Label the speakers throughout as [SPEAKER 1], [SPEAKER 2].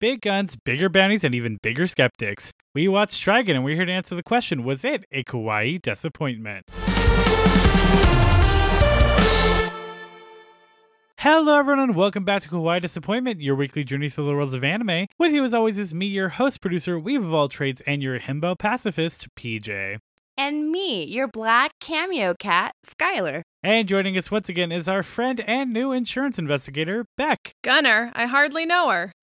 [SPEAKER 1] big guns, bigger bounties, and even bigger skeptics. We watched Dragon and we're here to answer the question Was it a kawaii disappointment? Hello, everyone, and welcome back to Kawaii Disappointment, your weekly journey through the worlds of anime. With you, as always, is me, your host, producer, weave of all trades, and your himbo pacifist, PJ.
[SPEAKER 2] And me, your black cameo cat, Skylar.
[SPEAKER 1] And joining us once again is our friend and new insurance investigator, Beck.
[SPEAKER 3] Gunner, I hardly know her.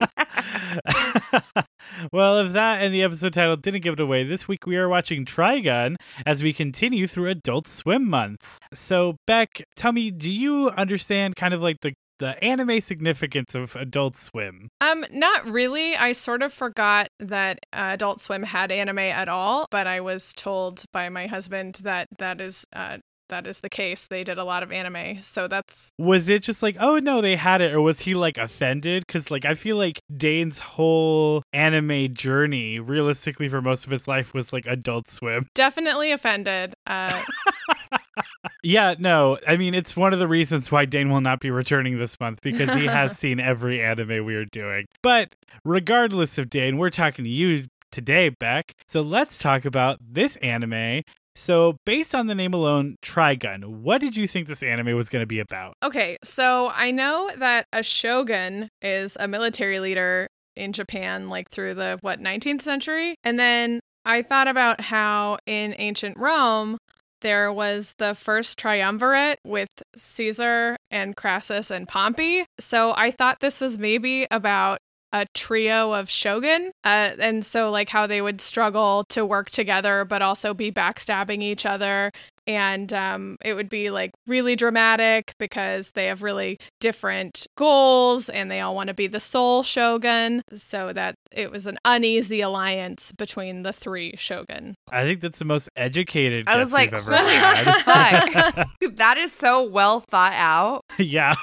[SPEAKER 1] well, if that and the episode title didn't give it away, this week we are watching Trigun as we continue through Adult Swim Month. So, Beck, tell me, do you understand kind of like the the anime significance of Adult Swim?
[SPEAKER 3] Um, not really. I sort of forgot that uh, Adult Swim had anime at all, but I was told by my husband that that is uh, that is the case. They did a lot of anime, so that's.
[SPEAKER 1] Was it just like, oh no, they had it, or was he like offended? Because like I feel like Dane's whole anime journey, realistically, for most of his life, was like Adult Swim.
[SPEAKER 3] Definitely offended. Uh,
[SPEAKER 1] yeah, no, I mean it's one of the reasons why Dane will not be returning this month because he has seen every anime we are doing. But regardless of Dane, we're talking to you today, Beck. So let's talk about this anime so, based on the name alone, Trigun, what did you think this anime was going to be about?
[SPEAKER 3] Okay, so I know that a shogun is a military leader in Japan, like through the, what, 19th century? And then I thought about how in ancient Rome, there was the first triumvirate with Caesar and Crassus and Pompey. So I thought this was maybe about a trio of shogun uh, and so like how they would struggle to work together but also be backstabbing each other and um, it would be like really dramatic because they have really different goals and they all want to be the sole shogun so that it was an uneasy alliance between the three shogun.
[SPEAKER 1] I think that's the most educated
[SPEAKER 2] i was like
[SPEAKER 1] ever
[SPEAKER 2] that is so well thought out.
[SPEAKER 1] Yeah.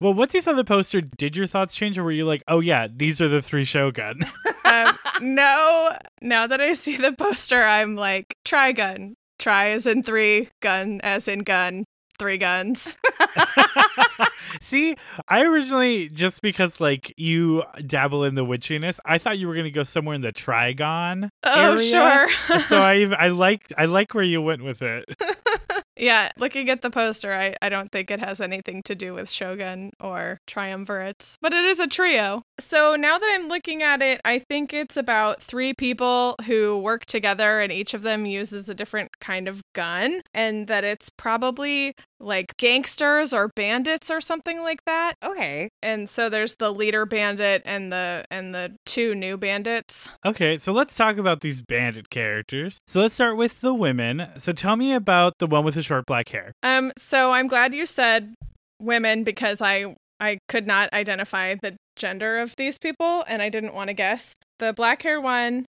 [SPEAKER 1] Well once you saw the poster did your thoughts change or were you like oh yeah these are the three shogun
[SPEAKER 3] um, no. Now that i see the poster i'm like trigun Try as in three, gun as in gun, three guns.
[SPEAKER 1] See, I originally just because like you dabble in the witchiness, I thought you were gonna go somewhere in the Trigon.
[SPEAKER 3] Oh,
[SPEAKER 1] area.
[SPEAKER 3] sure.
[SPEAKER 1] so I I like I like where you went with it.
[SPEAKER 3] Yeah, looking at the poster, I, I don't think it has anything to do with Shogun or Triumvirates, but it is a trio. So now that I'm looking at it, I think it's about three people who work together and each of them uses a different kind of gun, and that it's probably like gangsters or bandits or something like that.
[SPEAKER 2] Okay.
[SPEAKER 3] And so there's the leader bandit and the and the two new bandits.
[SPEAKER 1] Okay, so let's talk about these bandit characters. So let's start with the women. So tell me about the one with the short black hair.
[SPEAKER 3] Um so I'm glad you said women because I I could not identify the gender of these people and I didn't want to guess. The black hair one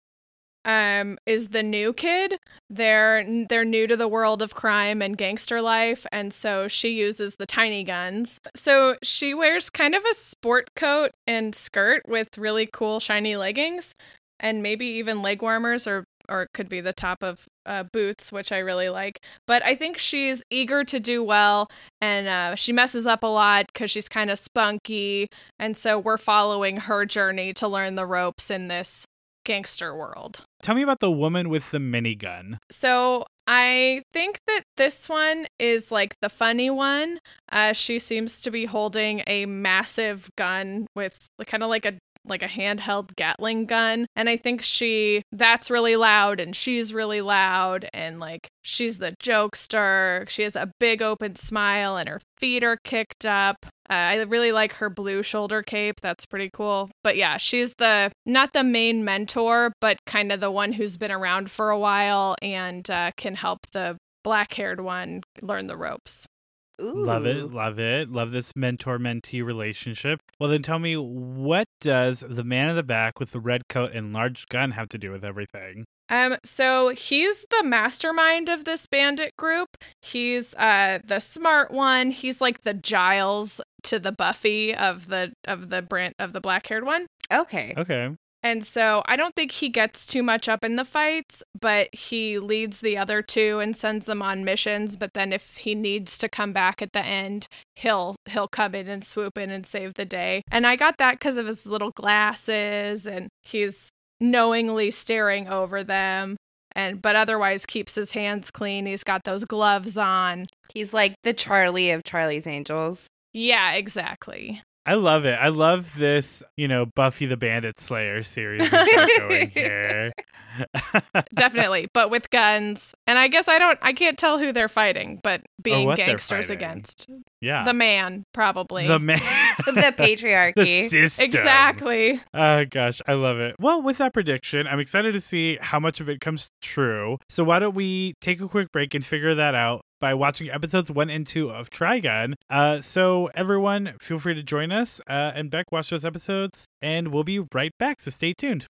[SPEAKER 3] um, is the new kid. They're they're new to the world of crime and gangster life, and so she uses the tiny guns. So she wears kind of a sport coat and skirt with really cool shiny leggings, and maybe even leg warmers or or it could be the top of uh, boots, which I really like. But I think she's eager to do well, and uh, she messes up a lot because she's kind of spunky. And so we're following her journey to learn the ropes in this gangster world.
[SPEAKER 1] Tell me about the woman with the minigun.
[SPEAKER 3] So I think that this one is like the funny one. Uh, she seems to be holding a massive gun with kind of like a like a handheld Gatling gun. And I think she, that's really loud and she's really loud and like she's the jokester. She has a big open smile and her feet are kicked up. Uh, I really like her blue shoulder cape. That's pretty cool. But yeah, she's the not the main mentor, but kind of the one who's been around for a while and uh, can help the black haired one learn the ropes.
[SPEAKER 2] Ooh.
[SPEAKER 1] Love it, love it, love this mentor mentee relationship. Well, then tell me, what does the man in the back with the red coat and large gun have to do with everything?
[SPEAKER 3] Um, so he's the mastermind of this bandit group. He's uh the smart one. He's like the Giles to the Buffy of the of the brand of the black haired one.
[SPEAKER 2] Okay.
[SPEAKER 1] Okay.
[SPEAKER 3] And so I don't think he gets too much up in the fights, but he leads the other two and sends them on missions. But then if he needs to come back at the end, he'll he'll come in and swoop in and save the day. And I got that because of his little glasses and he's knowingly staring over them and but otherwise keeps his hands clean. He's got those gloves on.
[SPEAKER 2] He's like the Charlie of Charlie's Angels.
[SPEAKER 3] Yeah, exactly.
[SPEAKER 1] I love it. I love this, you know, Buffy the Bandit Slayer series we've got going here.
[SPEAKER 3] Definitely, but with guns. And I guess I don't I can't tell who they're fighting, but being
[SPEAKER 1] what
[SPEAKER 3] gangsters against.
[SPEAKER 1] yeah.
[SPEAKER 3] The man, probably.
[SPEAKER 1] The man.
[SPEAKER 2] The patriarchy.
[SPEAKER 1] the system.
[SPEAKER 3] exactly.
[SPEAKER 1] Oh gosh, I love it. Well, with that prediction, I'm excited to see how much of it comes true. So why don't we take a quick break and figure that out by watching episodes one and two of Trigun. Uh, so everyone, feel free to join us uh, and Beck watch those episodes, and we'll be right back. So stay tuned.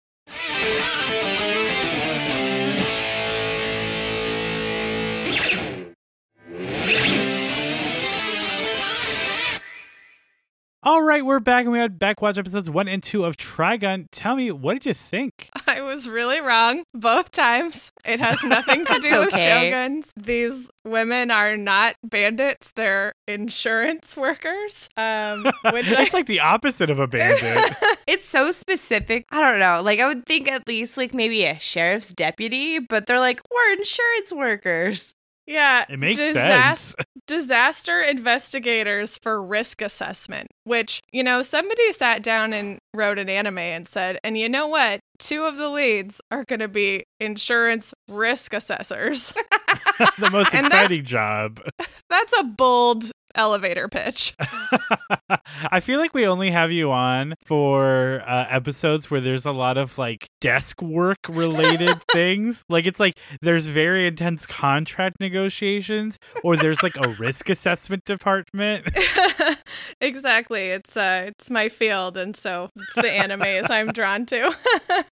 [SPEAKER 1] All right, we're back and we had back watch episodes one and two of Trigun. Tell me, what did you think?
[SPEAKER 3] I was really wrong both times. It has nothing to
[SPEAKER 2] That's
[SPEAKER 3] do with shoguns. These women are not bandits, they're insurance workers. Um, which I
[SPEAKER 1] like the opposite of a bandit.
[SPEAKER 2] It's so specific. I don't know. Like I would think at least like maybe a sheriff's deputy, but they're like we're insurance workers.
[SPEAKER 3] Yeah,
[SPEAKER 1] It makes
[SPEAKER 3] disas-
[SPEAKER 1] sense.
[SPEAKER 3] disaster investigators for risk assessment, which, you know, somebody sat down and wrote an anime and said, and you know what? Two of the leads are going to be insurance risk assessors.
[SPEAKER 1] the most
[SPEAKER 3] And that's-
[SPEAKER 1] exciting job.
[SPEAKER 3] That's a bold elevator pitch.
[SPEAKER 1] I feel like we only have you on for uh, episodes where there's a lot of like desk work related things. Like it's like there's very intense contract negotiations, or there's like a risk assessment department.
[SPEAKER 3] exactly. It's uh it's my field and so it's the animes I'm drawn to.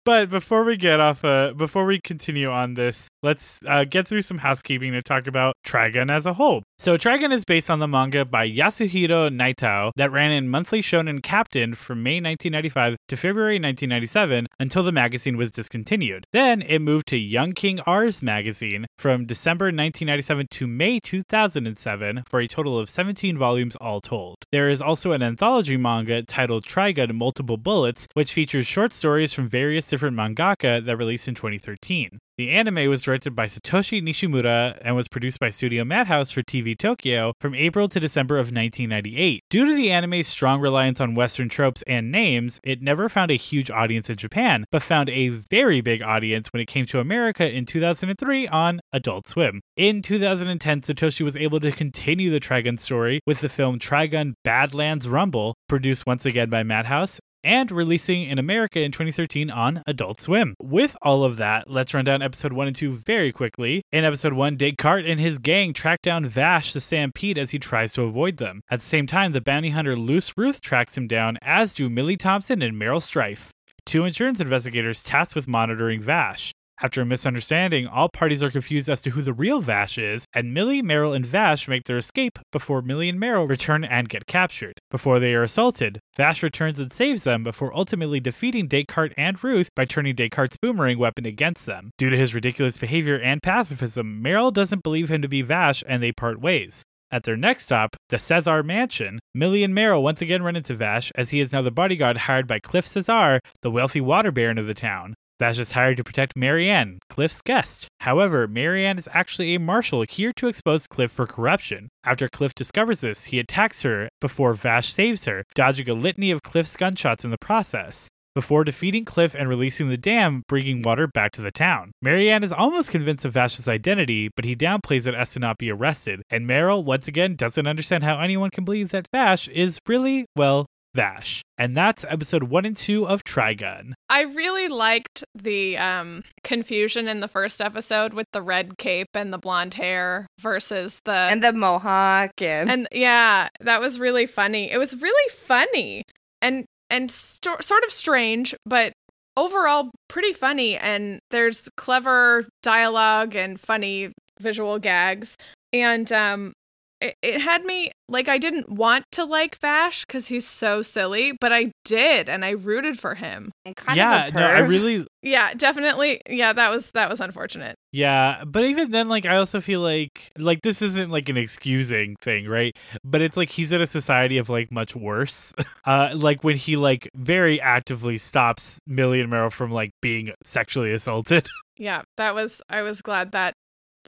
[SPEAKER 1] But before we get off, uh, before we continue on this, let's uh, get through some housekeeping to talk about Trigun as a whole. So Trigun is based on the manga by Yasuhiro Nightow that ran in Monthly Shonen Captain from May 1995 to February 1997 until the magazine was discontinued. Then it moved to Young King OURs magazine from December 1997 to May 2007 for a total of 17 volumes all told. There is also an anthology manga titled Trigun Multiple Bullets, which features short stories from various different mangaka that released in 2013. The anime was directed by Satoshi Nishimura and was produced by Studio Madhouse for TV Tokyo from April to December of 1998. Due to the anime's strong reliance on Western tropes and names, it never found a huge audience in Japan, but found a very big audience when it came to America in 2003 on Adult Swim. In 2010, Satoshi was able to continue the Trigun story with the film Trigun Badlands Rumble, produced once again by Madhouse and releasing in America in 2013 on Adult Swim. With all of that, let's run down episode 1 and 2 very quickly. In episode 1, Descartes and his gang track down Vash the Stampede as he tries to avoid them. At the same time, the bounty hunter Luce Ruth tracks him down, as do Millie Thompson and Meryl Stryfe. Two insurance investigators tasked with monitoring Vash. After a misunderstanding, all parties are confused as to who the real Vash is, and Millie, Meryl, and Vash make their escape before Millie and Meryl return and get captured. Before they are assaulted, Vash returns and saves them before ultimately defeating Descartes and Ruth by turning Descartes' boomerang weapon against them. Due to his ridiculous behavior and pacifism, Meryl doesn't believe him to be Vash and they part ways. At their next stop, the Cesar Mansion, Millie and Meryl once again run into Vash as he is now the bodyguard hired by Cliff Cesar, the wealthy water baron of the town. Vash is hired to protect Marianne, Cliff's guest. However, Marianne is actually a marshal here to expose Cliff for corruption. After Cliff discovers this, he attacks her before Vash saves her, dodging a litany of Cliff's gunshots in the process. Before defeating Cliff and releasing the dam, bringing water back to the town. Marianne is almost convinced of Vash's identity, but he downplays it as to not be arrested. And Meryl, once again, doesn't understand how anyone can believe that Vash is really, well, Vash. And that's episode one and two of Trigun.
[SPEAKER 3] I really liked the um, confusion in the first episode with the red cape and the blonde hair versus the
[SPEAKER 2] and the mohawk and,
[SPEAKER 3] and yeah, that was really funny. It was really funny and and sto- sort of strange, but overall pretty funny. And there's clever dialogue and funny visual gags. And um, it, it had me like I didn't want to like Vash because he's so silly, but I did, and I rooted for him.
[SPEAKER 2] Kind
[SPEAKER 1] yeah,
[SPEAKER 2] of a
[SPEAKER 1] no, I really
[SPEAKER 3] Yeah, definitely. Yeah, that was that was unfortunate.
[SPEAKER 1] Yeah, but even then, like, I also feel like, like, this isn't like an excusing thing, right? But it's like he's in a society of like much worse. Uh, like when he like very actively stops Millie and Meryl from like being sexually assaulted.
[SPEAKER 3] Yeah, that was. I was glad that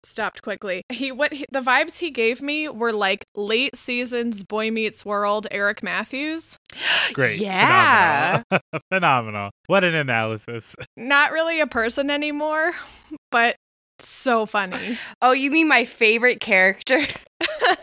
[SPEAKER 3] stopped quickly. He what he, the vibes he gave me were like late seasons Boy Meets World Eric Matthews.
[SPEAKER 1] Great,
[SPEAKER 2] Yeah.
[SPEAKER 1] phenomenal. phenomenal. What an analysis.
[SPEAKER 3] Not really a person anymore, but so funny.
[SPEAKER 2] Oh, you mean my favorite character?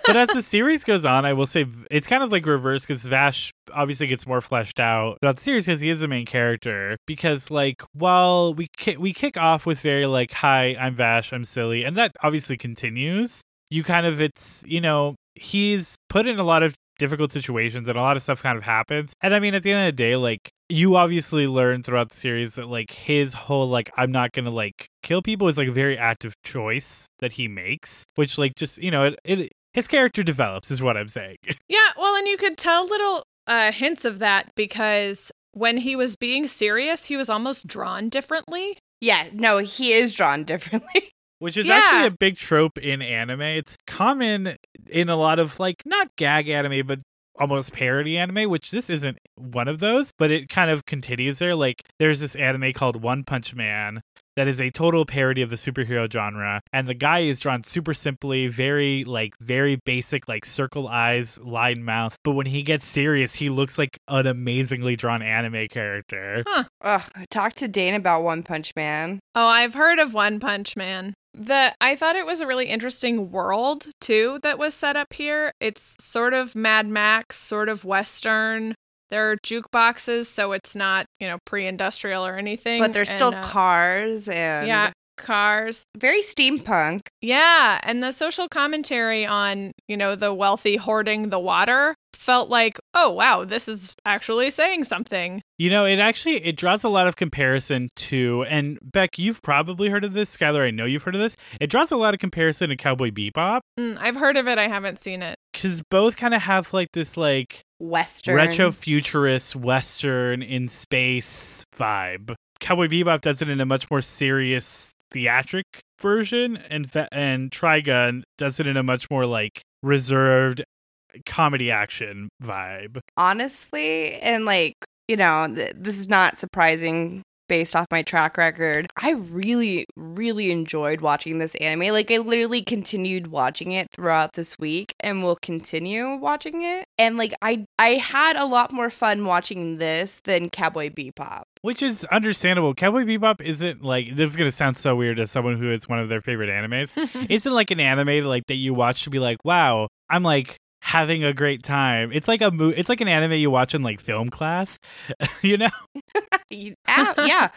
[SPEAKER 1] but as the series goes on, I will say it's kind of like reverse because Vash obviously gets more fleshed out throughout the series because he is the main character. Because like while we ki- we kick off with very like, "Hi, I'm Vash, I'm silly," and that obviously continues. You kind of it's you know he's put in a lot of difficult situations and a lot of stuff kind of happens. And I mean, at the end of the day, like you obviously learn throughout the series that like his whole like I'm not gonna like kill people is like a very active choice that he makes, which like just you know it, it his character develops is what I'm saying.
[SPEAKER 3] Yeah, well, and you could tell little uh, hints of that because when he was being serious, he was almost drawn differently.
[SPEAKER 2] yeah, no, he is drawn differently.
[SPEAKER 1] Which is
[SPEAKER 3] Yeah.
[SPEAKER 1] actually a big trope in anime. It's common in a lot of like not gag anime, but almost parody anime, which this isn't one of those, but it kind of continues there. Like there's this anime called One Punch Man that is a total parody of the superhero genre. And the guy is drawn super simply, very like very basic, like circle eyes, line mouth. But when he gets serious, he looks like an amazingly drawn anime character.
[SPEAKER 2] Ugh, talk to Dane about One Punch Man.
[SPEAKER 3] Oh, I've heard of One Punch Man. The I thought it was a really interesting world too that was set up here. It's sort of Mad Max, sort of Western. There are jukeboxes, so it's not you know pre-industrial or anything.
[SPEAKER 2] But there's still
[SPEAKER 3] uh,
[SPEAKER 2] cars and
[SPEAKER 3] yeah cars.
[SPEAKER 2] very steampunk.
[SPEAKER 3] Yeah, and the social commentary on, you know, the wealthy hoarding the water felt like, oh wow, this is actually saying something.
[SPEAKER 1] You know, it actually it draws a lot of comparison to and Beck, you've probably heard of this. Skylar, I know you've heard of this. It draws a lot of comparison to Cowboy Bebop
[SPEAKER 3] Mm, I've heard of it, I haven't seen it.
[SPEAKER 1] because both kind of have like this like
[SPEAKER 2] Western.
[SPEAKER 1] retro futurist western in space vibe. Cowboy Bebop does it in a much more serious theatric version, and and Trigun does it in a much more like reserved comedy action vibe.
[SPEAKER 2] honestly, and like, you know, th- this is not surprising based off my track record. I really, really enjoyed watching this anime. Like, I literally continued watching it throughout this week and will continue watching it. And like, I, I had a lot more fun watching this than Cowboy Bebop.
[SPEAKER 1] Which is understandable. Cowboy Bebop isn't like this is gonna sound so weird as someone who is one of their favorite animes. isn't like an anime like that you watch to be like, wow, I'm like having a great time. It's like a mo- it's like an anime you watch in like film class, you know.
[SPEAKER 2] yeah, yeah.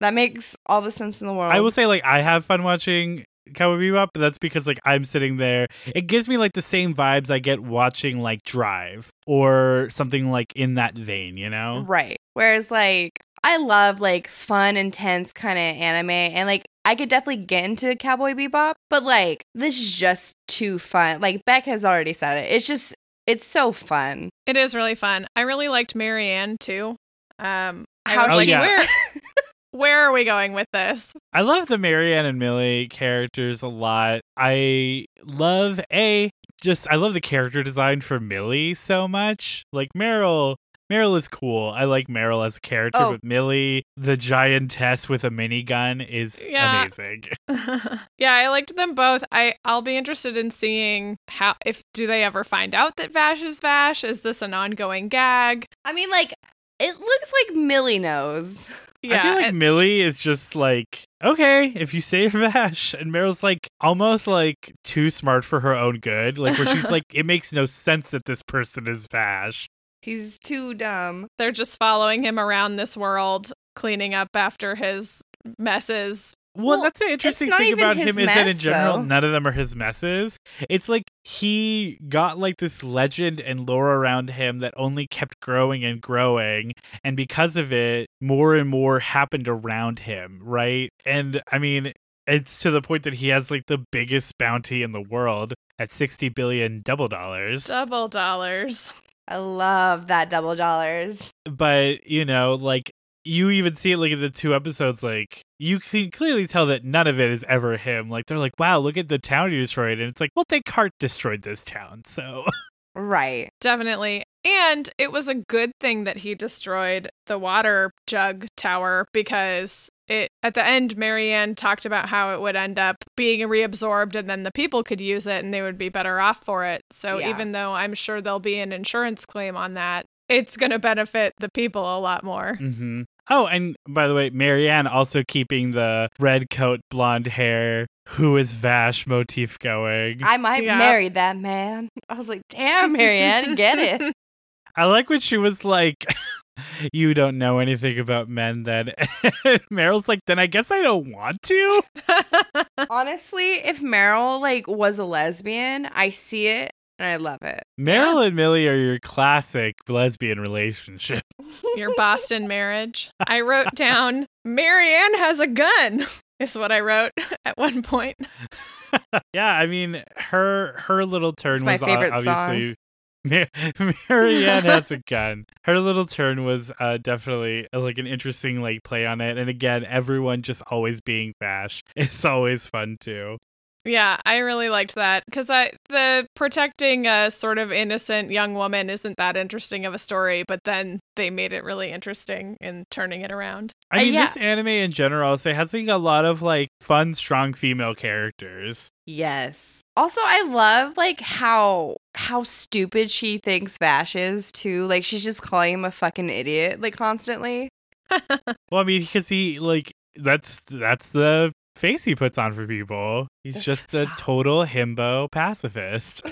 [SPEAKER 2] That makes all the sense in the world.
[SPEAKER 1] I will say like I have fun watching Cowboy Bebop, but that's because like I'm sitting there. It gives me like the same vibes I get watching like Drive or something like in that vein, you know.
[SPEAKER 2] Right. Whereas like I love like fun, intense kind of anime and like I could definitely get into Cowboy Bebop, but like this is just too fun. Like Beck has already said it. It's just it's so fun.
[SPEAKER 3] It is really fun. I really liked Marianne too. Um
[SPEAKER 2] How
[SPEAKER 3] was
[SPEAKER 1] Oh,
[SPEAKER 3] like,
[SPEAKER 1] yeah.
[SPEAKER 3] where where are we going with this?
[SPEAKER 1] I love the Marianne and Millie characters a lot. I love a just I love the character design for Millie so much. Like Meryl Meryl is cool. I like Meryl as a character,
[SPEAKER 2] Oh.
[SPEAKER 1] but Millie, the giantess with a minigun, is
[SPEAKER 3] Yeah.
[SPEAKER 1] amazing.
[SPEAKER 3] yeah, I liked them both. I I'll be interested in seeing how if do they ever find out that Vash is Vash? Is this an ongoing gag?
[SPEAKER 2] I mean like it looks like Millie knows.
[SPEAKER 3] Yeah,
[SPEAKER 1] I feel like
[SPEAKER 3] and-
[SPEAKER 1] Millie is just like, okay, if you say Vash, and Meryl's like almost like too smart for her own good. Like where she's like, it makes no sense that this person is Vash.
[SPEAKER 2] He's too dumb.
[SPEAKER 3] they're just following him around this world, cleaning up after his messes.
[SPEAKER 1] Well,
[SPEAKER 2] Well,
[SPEAKER 1] that's the interesting thing about
[SPEAKER 2] his
[SPEAKER 1] him is that in general,
[SPEAKER 2] though.
[SPEAKER 1] none of them are his messes. It's like he got like this legend and lore around him that only kept growing and growing. And because of it, more and more happened around him, right? And I mean, it's to the point that he has like the biggest bounty in the world at 60 billion double dollars.
[SPEAKER 3] Double dollars.
[SPEAKER 2] I love that double dollars.
[SPEAKER 1] But, you know, like you even see it like in the two episodes, like you can clearly tell that none of it is ever him. Like they're like, wow, look at the town he destroyed. And it's like, well, Descartes destroyed this town. So
[SPEAKER 2] Right.
[SPEAKER 3] Definitely. And it was a good thing that he destroyed the water jug tower because it at the end Marianne talked about how it would end up being reabsorbed and then the people could use it and they would be better off for it. So
[SPEAKER 2] Yeah.
[SPEAKER 3] even though I'm sure there'll be an insurance claim on that, it's going to benefit the people a lot more.
[SPEAKER 1] hmm Oh, and by the way, Marianne also keeping the red coat, blonde hair, who is Vash motif going.
[SPEAKER 2] I might
[SPEAKER 3] Yeah.
[SPEAKER 2] marry that man. I was like, damn, Marianne, get it.
[SPEAKER 1] I like when she was like, You don't know anything about men then. Meryl's like, Then I guess I don't want to.
[SPEAKER 2] Honestly, if Meryl like was a lesbian, I see it and I love it.
[SPEAKER 1] Meryl and Millie are your classic lesbian relationship.
[SPEAKER 3] Your Boston marriage. I wrote down Marianne has a gun. Is what I wrote at one point.
[SPEAKER 1] yeah, I mean her her little turn
[SPEAKER 2] It's my
[SPEAKER 1] was o-
[SPEAKER 2] favorite
[SPEAKER 1] obviously Mar- Marianne has a gun. Her little turn was uh, definitely uh, like an interesting like play on it, and again, everyone just always being Vash. It's always fun too.
[SPEAKER 3] Yeah, I really liked that because I the protecting a sort of innocent young woman isn't that interesting of a story, but then they made it really interesting in turning it around.
[SPEAKER 1] I
[SPEAKER 2] Uh,
[SPEAKER 1] mean,
[SPEAKER 2] yeah.
[SPEAKER 1] this anime in general, so has like a lot of like fun, strong female characters.
[SPEAKER 2] Yes. Also, I love like how how stupid she thinks Vash is too. Like she's just calling him a fucking idiot like constantly.
[SPEAKER 1] Well, I mean, because he like that's that's the face he puts on for people. He's just a total himbo pacifist.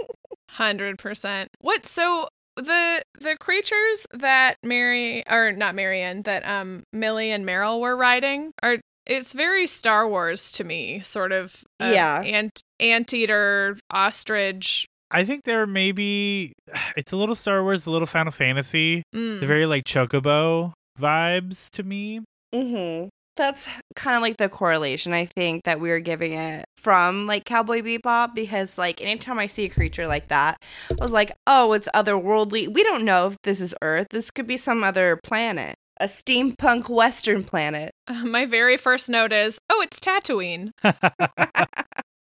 [SPEAKER 3] Hundred percent. What? So the the creatures that Mary or not Marion that um Millie and Meryl were riding are it's very Star Wars to me, sort of. uh,
[SPEAKER 2] Yeah.
[SPEAKER 3] ant anteater ostrich.
[SPEAKER 1] I think there may be it's a little Star Wars, a little Final Fantasy,
[SPEAKER 3] Mm.
[SPEAKER 1] the very like chocobo vibes to me.
[SPEAKER 2] Mm-hmm. That's kind of like the correlation I think that we were giving it from like Cowboy Bebop because like anytime I see a creature like that, I was like, oh, it's otherworldly. We don't know if this is Earth. This could be some other planet, a steampunk Western planet.
[SPEAKER 3] My very first note is, oh, it's Tatooine.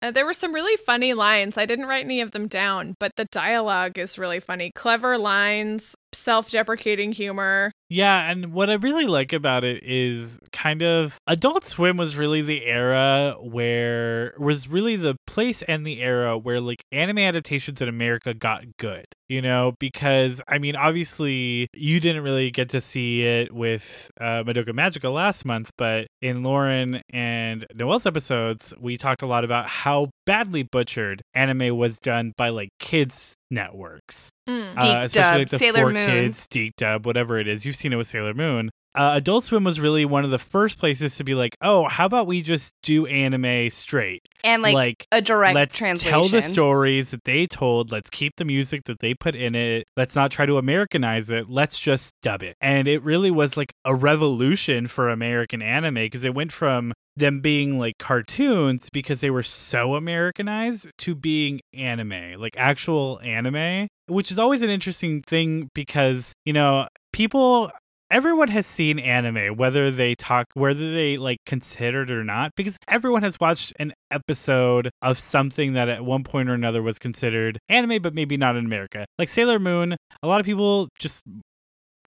[SPEAKER 3] Uh, there were some really funny lines. I didn't write any of them down, but the dialogue is really funny. Clever lines, self deprecating humor.
[SPEAKER 1] Yeah, and what I really like about it is kind of Adult Swim was really the era where was really the place and the era where like anime adaptations in America got good. You know, because I mean, obviously you didn't really get to see it with uh, Madoka Magica last month, but in Lauren and Noel's episodes, we talked a lot about how badly butchered anime was done by like kids networks
[SPEAKER 3] Mm.
[SPEAKER 2] Deep
[SPEAKER 1] uh, especially
[SPEAKER 2] dub,
[SPEAKER 1] like the
[SPEAKER 2] Sailor
[SPEAKER 1] four
[SPEAKER 2] Moon.
[SPEAKER 1] kids, deep dub, whatever it is. You've seen it with Sailor Moon. Uh, Adult Swim was really one of the first places to be like, oh, how about we just do anime straight?
[SPEAKER 2] And like, a direct
[SPEAKER 1] let's
[SPEAKER 2] translation.
[SPEAKER 1] tell the stories that they told. Let's keep the music that they put in it. Let's not try to Americanize it. Let's just dub it. And it really was like a revolution for American anime because it went from them being like cartoons because they were so Americanized to being anime, like actual anime, which is always an interesting thing because, you know, people everyone has seen anime whether they talk whether they like consider it or not because everyone has watched an episode of something that at one point or another was considered anime but maybe not in america. Like sailor moon a lot of people just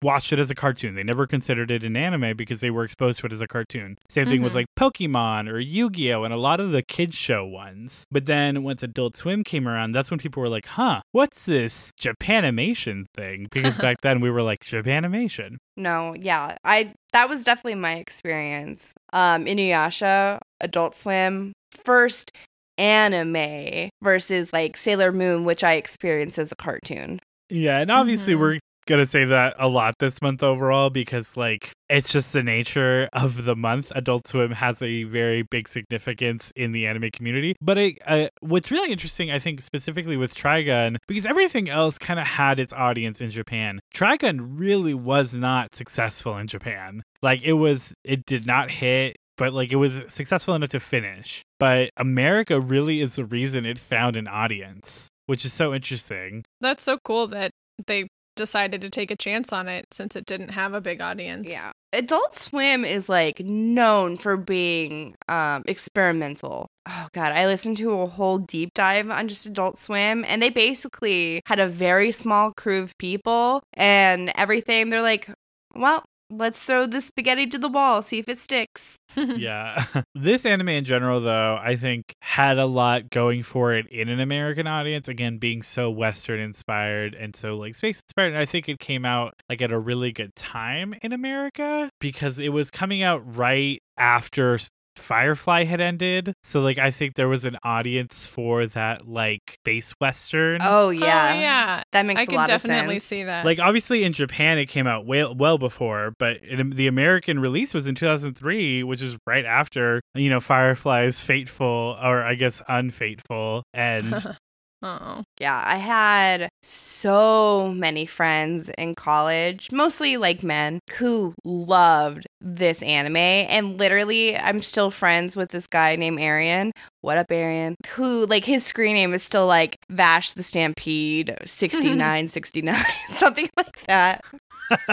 [SPEAKER 1] watched it as a cartoon they never considered it an anime because they were exposed to it as a cartoon same thing with
[SPEAKER 3] Mhm.
[SPEAKER 1] like pokemon or yu-gi-oh and a lot of the kids show ones but then once adult swim came around that's when people were like huh what's this japanimation thing because back then we were like japanimation
[SPEAKER 2] No, yeah. I that was definitely my experience. Um Inuyasha, Adult Swim, first anime versus like Sailor Moon, which I experienced as a cartoon.
[SPEAKER 1] Yeah, and obviously
[SPEAKER 3] Mhm.
[SPEAKER 1] we're gonna say that a lot this month overall because like it's just the nature of the month. Adult Swim has a very big significance in the anime community. But it, uh, what's really interesting, I think, specifically with Trigun, because everything else kind of had its audience in Japan. Trigun really was not successful in Japan. Like it was, it did not hit. but like it was successful enough to finish. But America really is the reason it found an audience, which is so interesting.
[SPEAKER 3] That's so cool that they decided to take a chance on it since it didn't have a big audience.
[SPEAKER 2] Yeah. Adult Swim is like known for being um experimental. Oh god, I listened to a whole deep dive on just Adult Swim and they basically had a very small crew of people and everything. They're like, well, let's throw the spaghetti to the wall, see if it sticks.
[SPEAKER 1] yeah. this anime in general, though, I think had a lot going for it in an American audience. Again, being so Western inspired and so like space inspired. And I think it came out like at a really good time in America because it was coming out right after Firefly had ended. So like I think there was an audience for that like base western.
[SPEAKER 2] Oh, oh yeah.
[SPEAKER 3] Oh, yeah.
[SPEAKER 2] That makes
[SPEAKER 3] I
[SPEAKER 2] a lot of sense.
[SPEAKER 3] I can definitely see that.
[SPEAKER 1] Like obviously in Japan it came out well well before, but it, the American release was in 2003, which is right after you know Firefly's fateful or I guess unfateful end.
[SPEAKER 3] oh.
[SPEAKER 2] Yeah, I had so many friends in college, mostly like men, who loved this anime. And literally, I'm still friends with this guy named Arian. What up, Arian? Who, like, his screen name is still like Vash the Stampede 6969, something like that.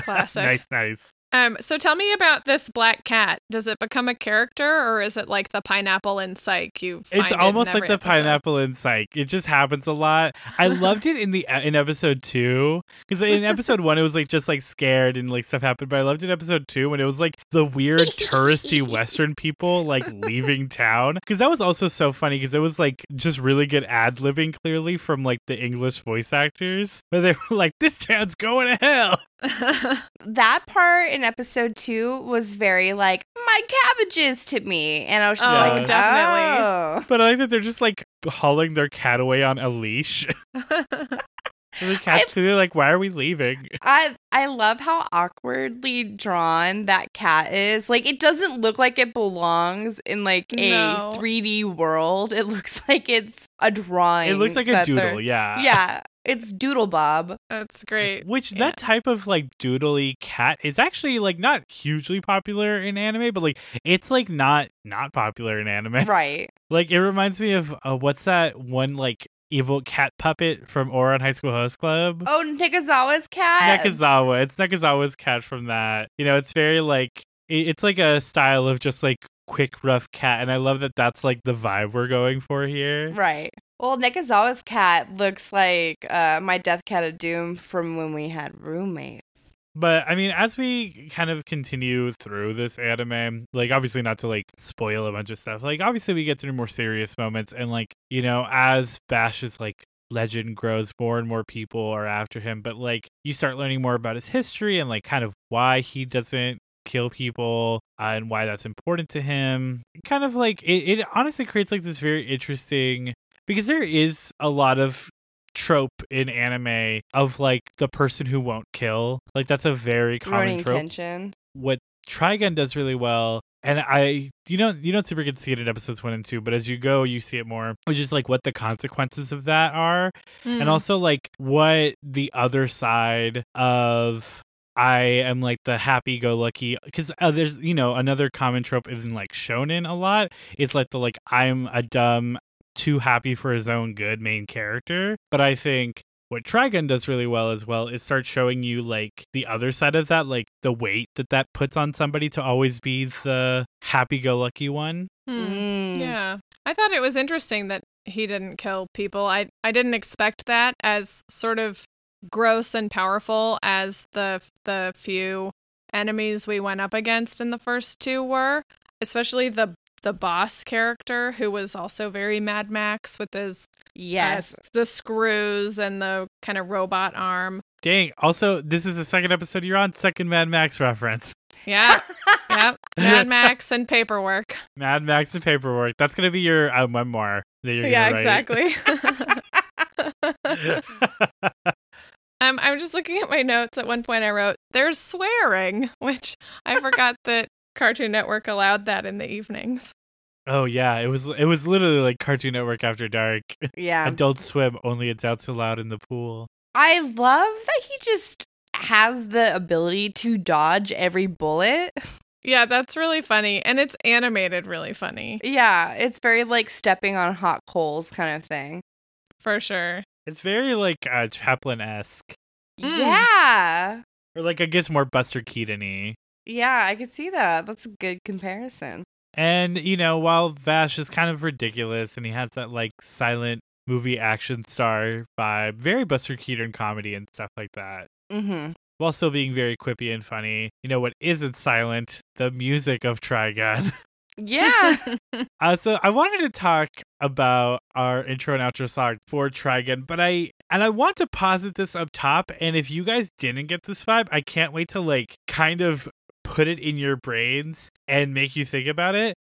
[SPEAKER 3] Classic.
[SPEAKER 1] nice, nice.
[SPEAKER 3] Um, so tell me about this black cat. Does it become a character, or is it like the pineapple in Psych? You find
[SPEAKER 1] It's
[SPEAKER 3] it in
[SPEAKER 1] almost like the
[SPEAKER 3] episode?
[SPEAKER 1] pineapple in Psych. It just happens a lot. I loved it in the in episode two because in episode one it was like just like scared and like stuff happened, but I loved it in episode two when it was like the weird touristy Western people like leaving town because that was also so funny because it was like just really good ad libbing clearly from like the English voice actors where they were like, "This town's going to hell."
[SPEAKER 2] That part in episode two was very like, my cabbages to me. And I was just
[SPEAKER 3] Oh,
[SPEAKER 2] like,
[SPEAKER 3] definitely.
[SPEAKER 2] oh.
[SPEAKER 1] But I like that they're just like hauling their cat away on a leash. the cat's clearly like, "Why are we leaving?"
[SPEAKER 2] I I love how awkwardly drawn that cat is. Like it doesn't look like it belongs in like a
[SPEAKER 3] No.
[SPEAKER 2] 3D world. It looks like it's a drawing.
[SPEAKER 1] It looks like a
[SPEAKER 2] that
[SPEAKER 1] doodle, yeah.
[SPEAKER 2] Yeah, it's Doodle Bob.
[SPEAKER 3] That's great.
[SPEAKER 1] Which
[SPEAKER 3] Yeah.
[SPEAKER 1] that type of like doodly cat is actually like not hugely popular in anime, but like it's like not not popular in anime.
[SPEAKER 2] Right.
[SPEAKER 1] Like it reminds me of uh, what's that one like evil cat puppet from Ouran High School Host Club?
[SPEAKER 2] Oh, Nekozawa's cat.
[SPEAKER 1] Nekozawa. It's Nekozawa's cat from that. You know, it's very like it- it's like a style of just like quick rough cat, and I love that that's like the vibe we're going for here.
[SPEAKER 2] Right. Well, Nekozawa's cat looks like uh, my Death Cat of Doom from when we had roommates.
[SPEAKER 1] But I mean, as we kind of continue through this anime, like obviously not to like spoil a bunch of stuff, like obviously we get to more serious moments, and like you know, as Vash's like legend grows, more and more people are after him. But like you start learning more about his history and like kind of why he doesn't kill people uh, and why that's important to him. Kind of like it, it honestly creates like this very interesting because there is a lot of trope in anime of like the person who won't kill. Like that's a very common
[SPEAKER 2] Running
[SPEAKER 1] trope.
[SPEAKER 2] tension.
[SPEAKER 1] What Trigun does really well, and I you don't you don't super get to see it in episodes one and two, but as you go, you see it more, which is like what the consequences of that are,
[SPEAKER 3] Mm.
[SPEAKER 1] and also like what the other side of I am like the happy go lucky because uh, there's you know another common trope in like shonen a lot is like the like I'm a dumb too happy for his own good main character but I think what Trigun does really well as well is start showing you like the other side of that like the weight that that puts on somebody to always be the happy go lucky one
[SPEAKER 3] Hmm.
[SPEAKER 2] Mm.
[SPEAKER 3] Yeah. I thought it was interesting that he didn't kill people. I I didn't expect that as sort of gross and powerful as the the few enemies we went up against in the first two were, especially the the boss character who was also very Mad Max with his uh,
[SPEAKER 2] Yes.
[SPEAKER 3] the screws and the kind of robot arm.
[SPEAKER 1] dang also this is the second episode you're on second Mad Max reference
[SPEAKER 3] Yeah. yep. Mad Max and paperwork.
[SPEAKER 1] Mad Max and paperwork that's gonna be your uh, memoir that you're
[SPEAKER 3] Yeah,
[SPEAKER 1] write.
[SPEAKER 3] exactly. Um, I'm just looking at my notes. At one point, I wrote, "There's swearing," which I forgot that Cartoon Network allowed that in the evenings.
[SPEAKER 1] Oh yeah, it was it was literally like Cartoon Network After Dark.
[SPEAKER 2] yeah.
[SPEAKER 1] Adult Swim, only it's out so loud in the pool.
[SPEAKER 2] I love that he just has the ability to dodge every bullet.
[SPEAKER 3] Yeah, that's really funny. And it's animated really funny.
[SPEAKER 2] Yeah, it's very like stepping on hot coals kind of thing.
[SPEAKER 3] For sure.
[SPEAKER 1] It's very like uh, Chaplin esque,
[SPEAKER 3] Mm.
[SPEAKER 2] Yeah.
[SPEAKER 1] or like I guess more Buster Keaton y.
[SPEAKER 2] Yeah, I could see that. That's a good comparison.
[SPEAKER 1] And you know, while Vash is kind of ridiculous and he has that like silent movie action star vibe, very Buster Keaton comedy and stuff like that.
[SPEAKER 2] Mm-hmm.
[SPEAKER 1] While still being very quippy and funny. You know what isn't silent? The music of Trigun.
[SPEAKER 2] Yeah.
[SPEAKER 1] Uh, so I wanted to talk about our intro and outro song for Trigun, but I and I want to posit this up top. And if you guys didn't get this vibe, I can't wait to like kind of put it in your brains and make you think about it.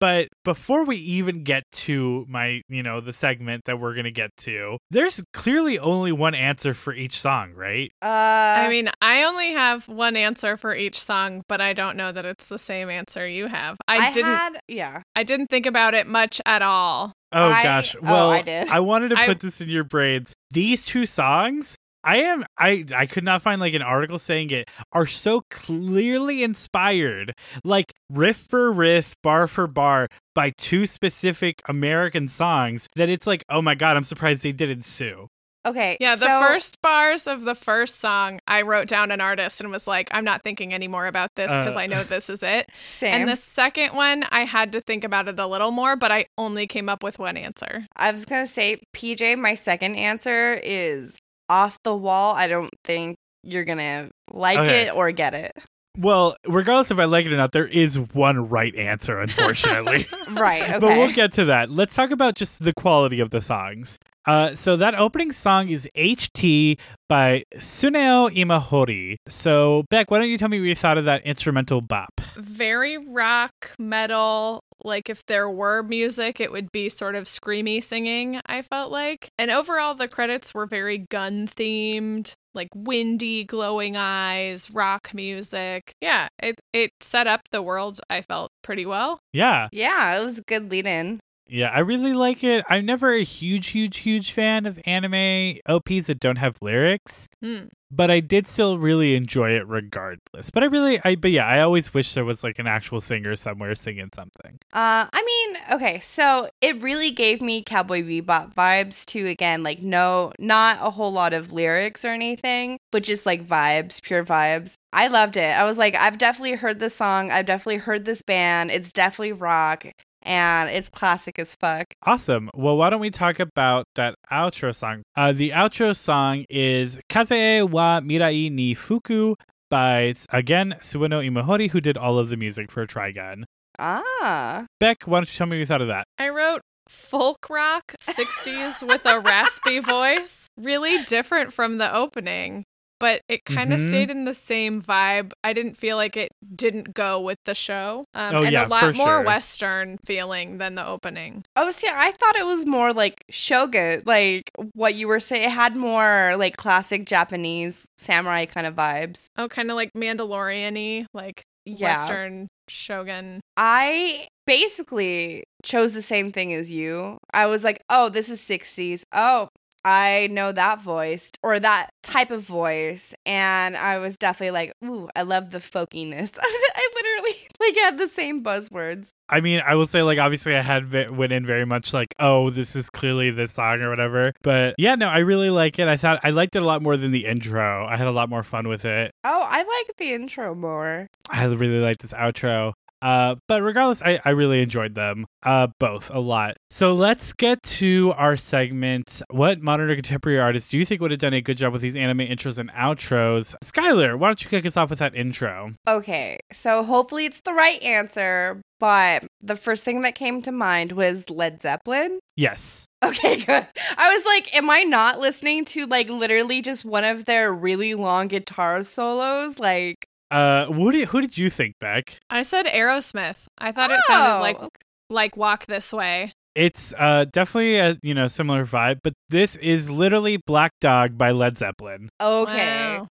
[SPEAKER 1] But before we even get to my, you know, the segment that we're gonna get to, there's clearly only one answer for each song, right?
[SPEAKER 2] Uh,
[SPEAKER 3] I mean, I only have one answer for each song, but I don't know that it's the same answer you have. I,
[SPEAKER 2] I,
[SPEAKER 3] didn't
[SPEAKER 2] had yeah.
[SPEAKER 3] I didn't think about it much at all.
[SPEAKER 1] Oh
[SPEAKER 2] I-
[SPEAKER 1] gosh.
[SPEAKER 2] oh,
[SPEAKER 1] Well,
[SPEAKER 2] I did.
[SPEAKER 1] I wanted to
[SPEAKER 3] I-
[SPEAKER 1] put this in your brains. These two songs, I am I I could not find like an article saying it are so clearly inspired, like riff for riff, bar for bar by two specific American songs that it's like, "Oh my god, I'm surprised they didn't sue."
[SPEAKER 2] Okay.
[SPEAKER 3] Yeah, the
[SPEAKER 2] so-
[SPEAKER 3] first bars of the first song, I wrote down an artist and was like, I'm not thinking anymore about this because
[SPEAKER 1] Uh.
[SPEAKER 3] I know this is it.
[SPEAKER 2] same.
[SPEAKER 3] And the second one, I had to think about it a little more, but I only came up with one answer.
[SPEAKER 2] I was gonna say, PJ, my second answer is off the wall. I don't think you're gonna like
[SPEAKER 1] Okay.
[SPEAKER 2] it or get it.
[SPEAKER 1] Well, regardless if I like it or not, there is one right answer, unfortunately.
[SPEAKER 2] Right. Okay.
[SPEAKER 1] But we'll get to that. Let's talk about just the quality of the songs. Uh, so that opening song is HT by Tsuneo Imahori. So Beck, why don't you tell me what you thought of that instrumental bop?
[SPEAKER 3] Very rock, metal. Like if there were music, it would be sort of screamy singing, I felt like. And overall, the credits were very gun themed, like windy, glowing eyes, rock music. Yeah, it, it set up the world, I felt, pretty well.
[SPEAKER 1] Yeah,
[SPEAKER 2] yeah, it was a good lead in.
[SPEAKER 1] Yeah, I really like it. I'm never a huge, huge, huge fan of anime OPs that don't have lyrics.
[SPEAKER 3] Hmm.
[SPEAKER 1] But I did still really enjoy it regardless. But I really, I but yeah, I always wish there was like an actual singer somewhere singing something.
[SPEAKER 2] Uh, I mean, okay, so it really gave me Cowboy Bebop vibes too. Again, like no, not a whole lot of lyrics or anything, but just like vibes, pure vibes. I loved it. I was like, I've definitely heard this song. I've definitely heard this band. It's definitely rock, and it's classic as fuck.
[SPEAKER 1] Awesome. Well, why don't we talk about that outro song? Uh, the outro song is Kaze wa Mirai ni Fuku by, again, Tsuneo Imahori, who did all of the music for Trigun.
[SPEAKER 2] Ah,
[SPEAKER 1] Beck, why don't you tell me what you thought of that?
[SPEAKER 3] I wrote folk rock 60s with a raspy voice. Really different from the opening, but it kind of
[SPEAKER 1] Mhm.
[SPEAKER 3] stayed in the same vibe. I didn't feel like it didn't go with the show. Um,
[SPEAKER 1] Oh,
[SPEAKER 3] and
[SPEAKER 1] yeah,
[SPEAKER 3] a lot
[SPEAKER 1] for
[SPEAKER 3] more
[SPEAKER 1] sure.
[SPEAKER 3] Western feeling than the opening.
[SPEAKER 2] oh, see, I thought it was more like Shogun, like what you were saying. It had more like classic Japanese samurai kind of vibes.
[SPEAKER 3] Oh, kind of like Mandalorian y, like
[SPEAKER 2] Yeah.
[SPEAKER 3] Western shogun.
[SPEAKER 2] I basically chose the same thing as you. I was like, oh, this is 60s. Oh, I know that voice or that type of voice. And I was definitely like, ooh, I love the folkiness. I literally like had the same buzzwords.
[SPEAKER 1] I mean, I will say, like, obviously, I had went in very much like, oh, this is clearly this song or whatever. But yeah, no, I really like it. I thought I liked it a lot more than the intro. I had a lot more fun with it.
[SPEAKER 2] Oh, I like the intro more.
[SPEAKER 1] I really like this outro. Uh, but regardless, I, I really enjoyed them, uh, both a lot. So let's get to our segment. What modern or contemporary artists do you think would have done a good job with these anime intros and outros? Skylar, why don't you kick us off with that intro?
[SPEAKER 2] Okay, so hopefully it's the right answer. But the first thing that came to mind was Led Zeppelin.
[SPEAKER 1] Yes.
[SPEAKER 2] Okay, good. I was like, am I not listening to like literally just one of their really long guitar solos? Like,
[SPEAKER 1] Uh, who did who did you think, Beck?
[SPEAKER 3] I said Aerosmith. I thought it sounded
[SPEAKER 2] Oh,
[SPEAKER 3] like like Walk This Way.
[SPEAKER 1] It's uh definitely a you know similar vibe, but this is literally Black Dog by Led Zeppelin.
[SPEAKER 2] okay.
[SPEAKER 3] Wow.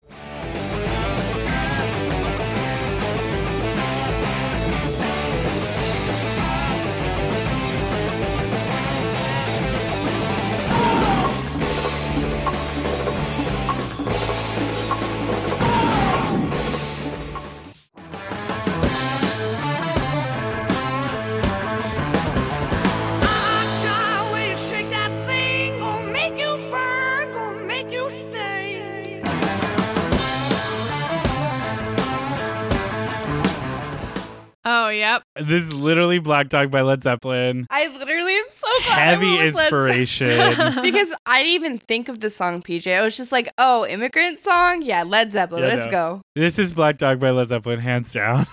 [SPEAKER 3] Oh, yep.
[SPEAKER 1] This is literally Black Dog by Led Zeppelin.
[SPEAKER 2] I literally am so glad I
[SPEAKER 1] Heavy
[SPEAKER 2] went with Led Zeppelin.
[SPEAKER 1] inspiration.
[SPEAKER 2] because I didn't even think of the song PJ. I was just like, oh, immigrant song? Yeah, Led Zeppelin.
[SPEAKER 1] Yeah,
[SPEAKER 2] Let's
[SPEAKER 1] no.
[SPEAKER 2] go.
[SPEAKER 1] this is Black Dog by Led Zeppelin, hands down.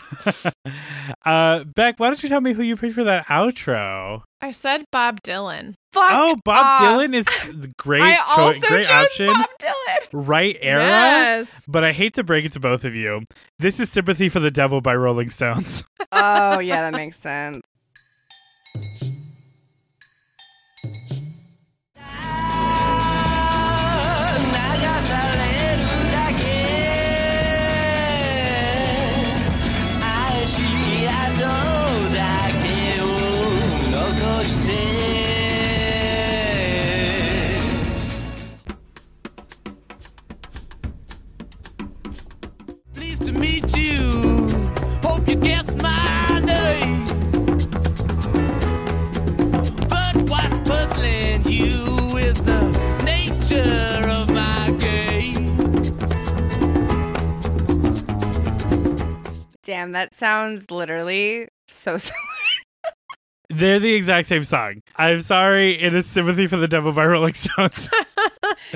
[SPEAKER 1] uh, Beck, why don't you tell me who you picked for that outro?
[SPEAKER 3] I said Bob Dylan.
[SPEAKER 2] Fuck
[SPEAKER 1] Oh, Bob
[SPEAKER 2] off.
[SPEAKER 1] Dylan is the great,
[SPEAKER 2] I
[SPEAKER 1] choi-
[SPEAKER 2] also
[SPEAKER 1] great
[SPEAKER 2] chose
[SPEAKER 1] option.
[SPEAKER 2] Bob Dylan.
[SPEAKER 1] Right era.
[SPEAKER 3] Yes.
[SPEAKER 1] But I hate to break it to both of you. This is Sympathy for the Devil by Rolling Stones.
[SPEAKER 2] Oh, yeah, that makes sense. Damn, that sounds literally so similar.
[SPEAKER 1] They're the exact same song. I'm sorry, it is Sympathy for the Devil by Rolling Stones.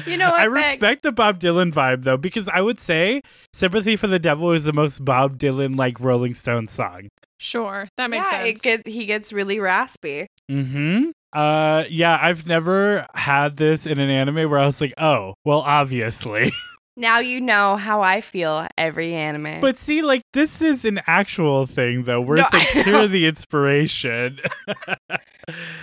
[SPEAKER 2] You know what?
[SPEAKER 1] I
[SPEAKER 2] Beck?
[SPEAKER 1] respect the Bob Dylan vibe though, because I would say Sympathy for the Devil is the most Bob Dylan like Rolling Stones song.
[SPEAKER 3] Sure. That makes
[SPEAKER 2] yeah,
[SPEAKER 3] sense.
[SPEAKER 2] It get, he gets really raspy.
[SPEAKER 1] Mm-hmm. Uh yeah, I've never had this in an anime where I was like, oh, well obviously.
[SPEAKER 2] Now you know how I feel every anime.
[SPEAKER 1] but see, like this is an actual thing though, where
[SPEAKER 2] No, I
[SPEAKER 1] hear the inspiration.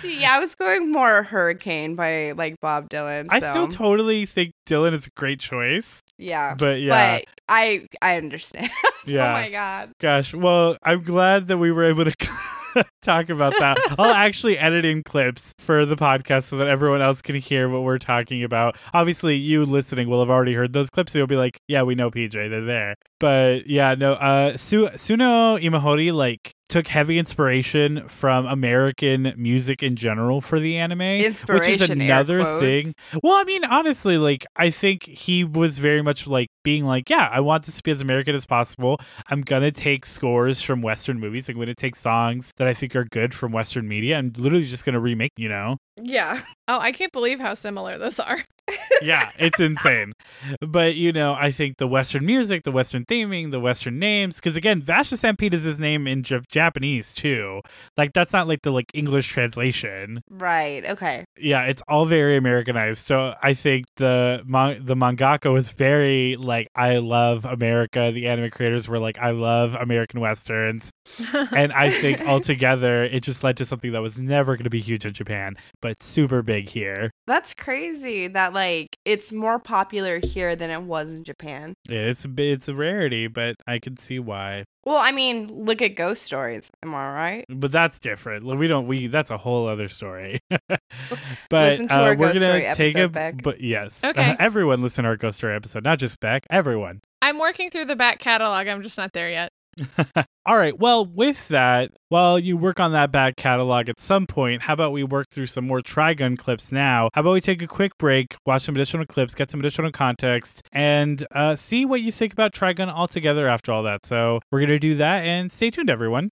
[SPEAKER 2] See, yeah, I was going more Hurricane by like Bob Dylan.
[SPEAKER 1] I still totally think Dylan is a great choice.
[SPEAKER 2] yeah,
[SPEAKER 1] But yeah.
[SPEAKER 2] but I I understand.
[SPEAKER 1] Oh yeah.
[SPEAKER 2] oh my god.
[SPEAKER 1] Gosh, well, I'm glad that we were able to talk about that. I'll actually edit in clips for the podcast so that everyone else can hear what we're talking about. Obviously, you listening will have already heard those clips, so you'll be like, "Yeah, we know PJ, they're there." But yeah, no. Uh, Su- Tsuneo Imahori like took heavy inspiration from American music in general for the anime, which is another thing. Well, I mean, honestly, like I think he was very much like being like, yeah, I want this to be as American as possible. I'm gonna take scores from Western movies. I'm gonna take songs that I think are good from Western media. I'm literally just gonna remake, you know.
[SPEAKER 2] Yeah.
[SPEAKER 3] oh, I can't believe how similar those are.
[SPEAKER 1] yeah, it's insane. But you know, I think the Western music, the Western theming, the Western names, because again, Vash the Stampede is his name in J- Japanese too. Like that's not like the like English translation.
[SPEAKER 2] Right. Okay.
[SPEAKER 1] Yeah, it's all very Americanized. So I think the man- the mangaka was very like, I love America. The anime creators were like, I love American westerns, and I think altogether it just led to something that was never going to be huge in Japan, but super big here.
[SPEAKER 2] That's crazy that like it's more popular here than it was in Japan.
[SPEAKER 1] Yeah, it's a bit, it's a rarity, but I can see why.
[SPEAKER 2] Well, I mean, look at ghost stories. Am I right?
[SPEAKER 1] But that's different. We don't. We that's a whole other story. but
[SPEAKER 2] Listen to
[SPEAKER 1] uh,
[SPEAKER 2] our
[SPEAKER 1] we're
[SPEAKER 2] Ghost
[SPEAKER 1] gonna
[SPEAKER 2] Story
[SPEAKER 1] take a.
[SPEAKER 2] episode, Beck.
[SPEAKER 1] But yes,
[SPEAKER 3] Okay.
[SPEAKER 1] everyone listen to our ghost story episode, not just Beck. Everyone.
[SPEAKER 3] I'm working through the back catalog. I'm just not there yet.
[SPEAKER 1] All right. Well, with that, while you work on that back catalog at some point, how about we work through some more Trigun clips now? How about we take a quick break, watch some additional clips, get some additional context, and uh, see what you think about Trigun altogether after all that. So we're going to do that, and stay tuned, everyone.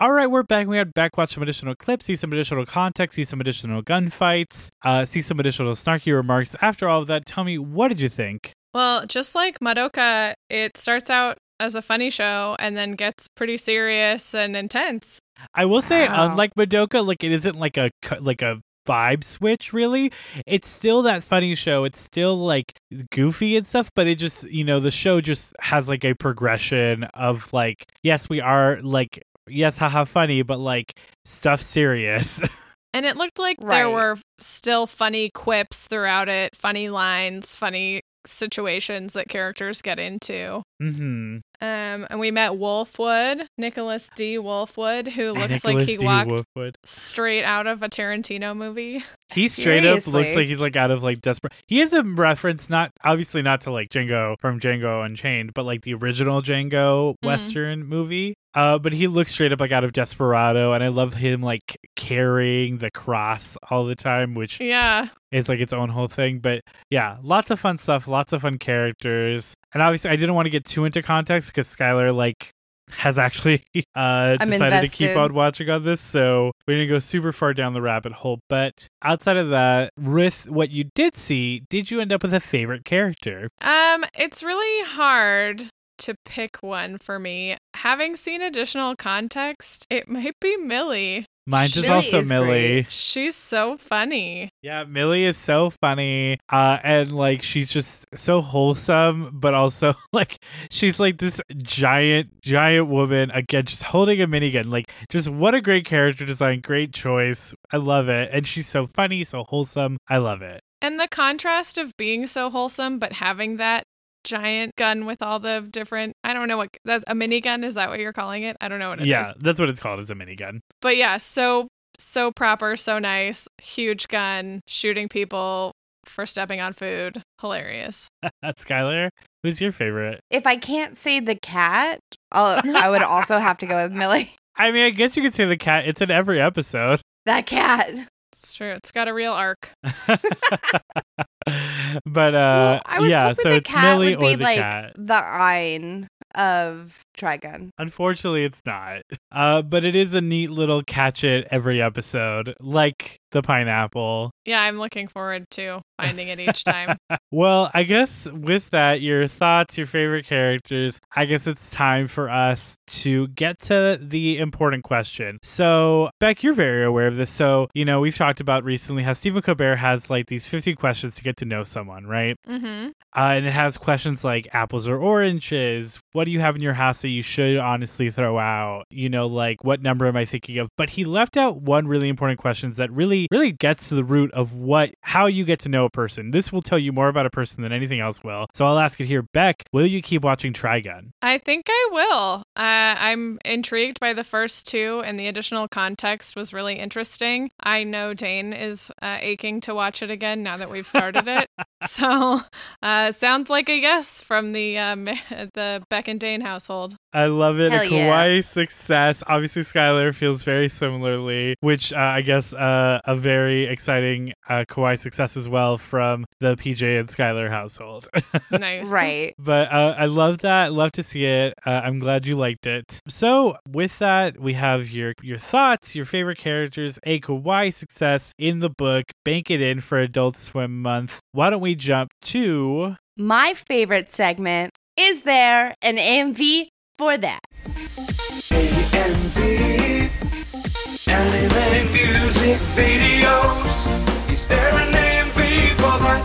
[SPEAKER 1] All right, we're back. We had back watch some additional clips, see some additional context, see some additional gunfights, uh, see some additional snarky remarks. After all of that, tell me what did you think?
[SPEAKER 3] Well, just like Madoka, it starts out as a funny show and then gets pretty serious and intense.
[SPEAKER 1] I will say,
[SPEAKER 2] Wow.
[SPEAKER 1] unlike Madoka, like it isn't like a like a vibe switch. Really, it's still that funny show. It's still like goofy and stuff, but it just you know the show just has like a progression of like yes, we are like yes, haha, funny, but like stuff serious.
[SPEAKER 3] And it looked like there were still funny quips throughout it, funny lines, funny situations that characters get into.
[SPEAKER 1] hmm
[SPEAKER 3] Um, and we met Wolfwood, Nicholas D. Wolfwood, who looks like he
[SPEAKER 1] D.
[SPEAKER 3] walked
[SPEAKER 1] Wolfwood.
[SPEAKER 3] straight out of a Tarantino movie.
[SPEAKER 1] He straight up looks like he's like out of like desperate. He is a reference, not obviously not to like Django from Django Unchained, but like the original Django
[SPEAKER 3] Mhm.
[SPEAKER 1] Western movie. Uh, but he looks straight up like out of Desperado, and I love him like carrying the cross all the time, which
[SPEAKER 3] Yeah.
[SPEAKER 1] is like its own whole thing. But yeah, lots of fun stuff, lots of fun characters, and obviously I didn't want to get too into context because Skylar like has actually uh decided to keep on watching on this, so we didn't go super far down the rabbit hole. But outside of that, with what you did see, did you end up with a favorite character?
[SPEAKER 3] Um, it's really hard to pick one for me. Having seen additional context, it might be Millie.
[SPEAKER 1] Mine's is also
[SPEAKER 2] is
[SPEAKER 1] Millie.
[SPEAKER 2] great.
[SPEAKER 3] She's so funny.
[SPEAKER 1] Yeah, Millie is so funny. Uh and like she's just so wholesome, but also like she's like this giant, giant woman again, just holding a minigun. Like just what a great character design, great choice. I love it. And she's so funny, so wholesome. I love it.
[SPEAKER 3] And the contrast of being so wholesome but having that giant gun with all the different I don't know what that's a minigun, is that what you're calling it? I don't know what it is.
[SPEAKER 1] yeah, that's what it's called is a minigun.
[SPEAKER 3] But yeah, so so proper, so nice, huge gun, shooting people for stepping on food. Hilarious.
[SPEAKER 1] Skylar, who's your favorite?
[SPEAKER 2] If I can't say the cat, I'll, I would also have to go with Millie.
[SPEAKER 1] I mean, I guess you could say the cat. It's in every episode.
[SPEAKER 2] That cat.
[SPEAKER 3] It's true. It's got a real arc.
[SPEAKER 1] but uh
[SPEAKER 2] well, I was
[SPEAKER 1] yeah,
[SPEAKER 2] hoping
[SPEAKER 1] so
[SPEAKER 2] the
[SPEAKER 1] it's
[SPEAKER 2] cat
[SPEAKER 1] Millie
[SPEAKER 2] would be
[SPEAKER 1] the
[SPEAKER 2] like
[SPEAKER 1] cat.
[SPEAKER 2] the Ein of Trigun.
[SPEAKER 1] Unfortunately, it's not. Uh, but it is a neat little catch it every episode, like the pineapple.
[SPEAKER 3] Yeah, I'm looking forward to finding it each time.
[SPEAKER 1] Well, I guess with that, your thoughts, your favorite characters, I guess it's time for us to get to the important question. So, Beck, you're very aware of this. So, you know, we've talked about recently how Stephen Colbert has like these 15 questions to get to know someone, right?
[SPEAKER 3] mm-hmm.
[SPEAKER 1] Uh, and it has questions like apples or oranges. What do you have in your house that you should honestly throw out? You know, like what number am I thinking of? But he left out one really important question that really, really gets to the root of what, how you get to know a person. This will tell you more about a person than anything else will. So I'll ask it here. Beck, will you keep watching Trigun?
[SPEAKER 3] I think I will. Uh, I'm intrigued by the first two, and the additional context was really interesting. I know Dane is uh, aching to watch it again now that we've started it. so, uh, sounds like a yes from the um, the Beck and Dane household.
[SPEAKER 1] I love it.
[SPEAKER 2] Hell
[SPEAKER 1] a
[SPEAKER 2] yeah.
[SPEAKER 1] Success. Obviously, Skylar feels very similarly, which uh, I guess uh, a very exciting uh, kawaii success as well from the PJ and Skylar household.
[SPEAKER 3] Nice.
[SPEAKER 2] Right.
[SPEAKER 1] But uh, I love that. Love to see it. Uh, I'm glad you liked it. So with that, we have your your thoughts, your favorite characters, a kawaii success in the book. Bank it in for Adult Swim Month. Why don't we jump to?
[SPEAKER 2] My favorite segment is there an AMV for that?
[SPEAKER 4] AMV Anime music videos Is there an AMV for that?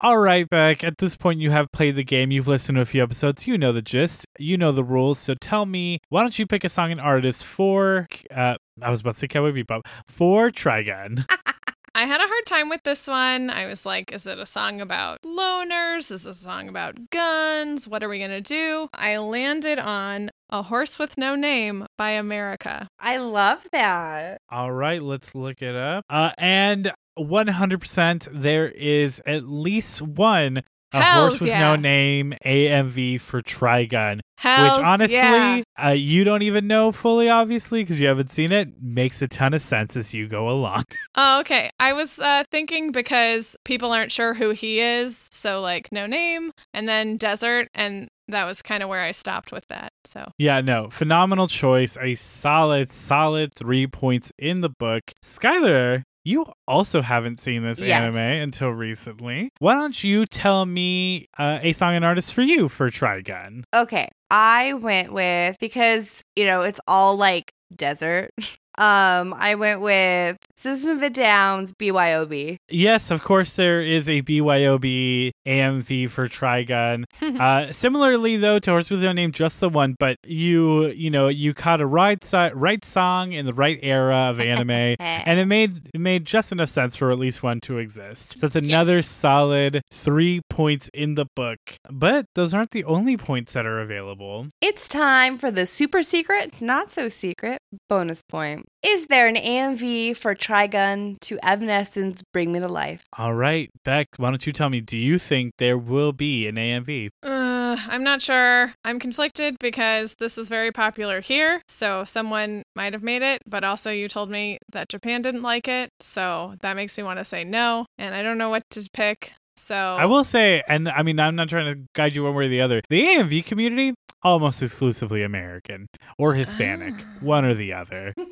[SPEAKER 1] All right, Beck. At this point, you have played the game. You've listened to a few episodes. You know the gist. You know the rules. So tell me, why don't you pick a song and artist for? Uh, I was about to say Cowboy Bebop for Trigun.
[SPEAKER 3] I had a hard time with this one. I was like, is it a song about loners? Is it a song about guns? What are we going to do? I landed on A Horse with No Name by America.
[SPEAKER 2] I love that.
[SPEAKER 1] All right, let's look it up. Uh, and 100%, there is at least one a
[SPEAKER 3] Hells
[SPEAKER 1] horse with
[SPEAKER 3] yeah.
[SPEAKER 1] no name AMV for Trigun,
[SPEAKER 3] Hells
[SPEAKER 1] which honestly,
[SPEAKER 3] yeah.
[SPEAKER 1] uh, you don't even know fully, obviously, because you haven't seen it. Makes a ton of sense as you go along.
[SPEAKER 3] Oh, okay. I was uh, thinking because people aren't sure who he is. So, like, no name and then desert. And that was kind of where I stopped with that. So,
[SPEAKER 1] yeah, no, phenomenal choice. A solid, solid three points in the book. Skylar, you also haven't seen this
[SPEAKER 2] Yes.
[SPEAKER 1] anime until recently. Why don't you tell me uh, a song and artist for you for Trigun?
[SPEAKER 2] Okay, I went with because you know it's all like desert. Um, I went with System of a Down's BYOB.
[SPEAKER 1] Yes, of course, there is a BYOB AMV for Trigun. uh, similarly, though, to Horse with No Name, just the one, but you, you know, you caught a right, si- right song in the right era of anime, and it made it made just enough sense for at least one to exist. So that's another
[SPEAKER 2] Yes.
[SPEAKER 1] solid three points in the book. But those aren't the only points that are available.
[SPEAKER 2] It's time for the super secret, not so secret bonus point. Is there an AMV for Trigun to Evanescence Bring Me to Life?
[SPEAKER 1] All right, Beck, why don't you tell me? Do you think there will be an AMV?
[SPEAKER 3] uh, I'm not sure. I'm conflicted because this is very popular here, so someone might have made it, but also you told me that Japan didn't like it, so that makes me want to say no, and I don't know what to pick. So
[SPEAKER 1] I will say, and I mean, I'm not trying to guide you one way or the other. The AMV community, almost exclusively American or Hispanic,
[SPEAKER 3] Ah.
[SPEAKER 1] one or the other.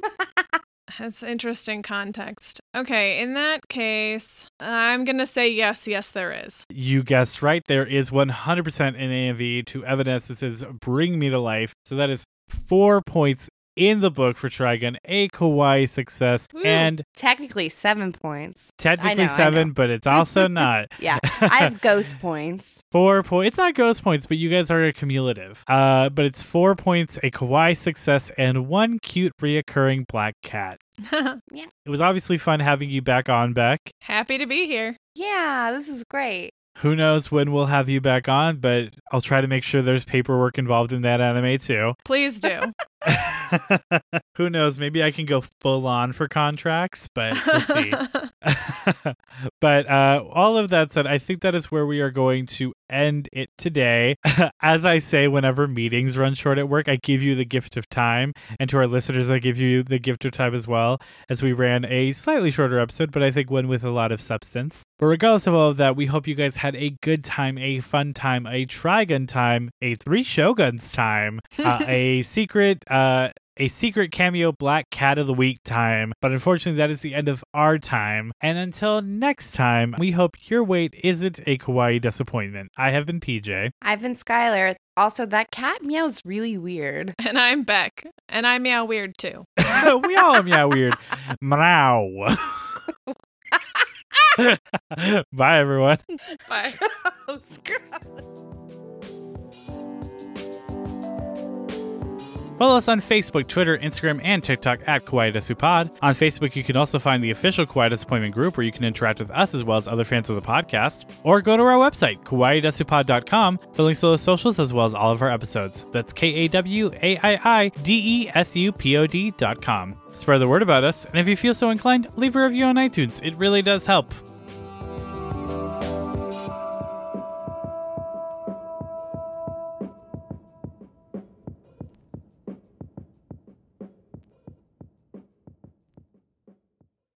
[SPEAKER 3] That's interesting context. Okay, in that case, I'm gonna say yes, yes, there is.
[SPEAKER 1] You guessed right. There is 100% in AMV to Evanescence's Bring Me to Life. So that is four points in the book for Trigun, a kawaii success,
[SPEAKER 3] Woo.
[SPEAKER 1] and
[SPEAKER 2] Technically seven points.
[SPEAKER 1] technically
[SPEAKER 2] know,
[SPEAKER 1] seven, but it's also not.
[SPEAKER 2] Yeah, I have ghost points.
[SPEAKER 1] Four points. It's not ghost points, but you guys are a cumulative. Uh, but it's four points, a kawaii success, and one cute reoccurring black cat. yeah. It was obviously fun having you back on, Beck.
[SPEAKER 3] Happy to be here.
[SPEAKER 2] Yeah, this is great.
[SPEAKER 1] Who knows when we'll have you back on, but I'll try to make sure there's paperwork involved in that anime too.
[SPEAKER 3] Please do.
[SPEAKER 1] Who knows? Maybe I can go full on for contracts, but we'll see. but uh, all of that said, I think that is where we are going to end it today. As I say, whenever meetings run short at work, I give you the gift of time. And to our listeners, I give you the gift of time as well, as we ran a slightly shorter episode, but I think one with a lot of substance. But regardless of all of that, we hope you guys had a good time, a fun time, a Trigun time, a Three Shoguns time, uh, a secret. Uh, Uh, a secret cameo Black Cat of the Week time. But unfortunately, that is the end of our time. And until next time, we hope your wait isn't a kawaii disappointment. I have been PJ.
[SPEAKER 2] I've been Skylar. Also, that cat meows really weird.
[SPEAKER 3] and I'm Beck, and I meow weird too.
[SPEAKER 1] we all meow weird. Meow. Bye, everyone.
[SPEAKER 2] Bye.
[SPEAKER 1] Oh, Follow us on Facebook, Twitter, Instagram, and TikTok at Kawaii Desu Pod. On Facebook, you can also find the official Kawaii Disappointment group where you can interact with us as well as other fans of the podcast. Or go to our website, kawaiidesupod.com, for links to those socials as well as all of our episodes. That's K A W A I I D E S U P O D dot com. Spread the word about us, and if you feel so inclined, leave a review on iTunes. It really does help.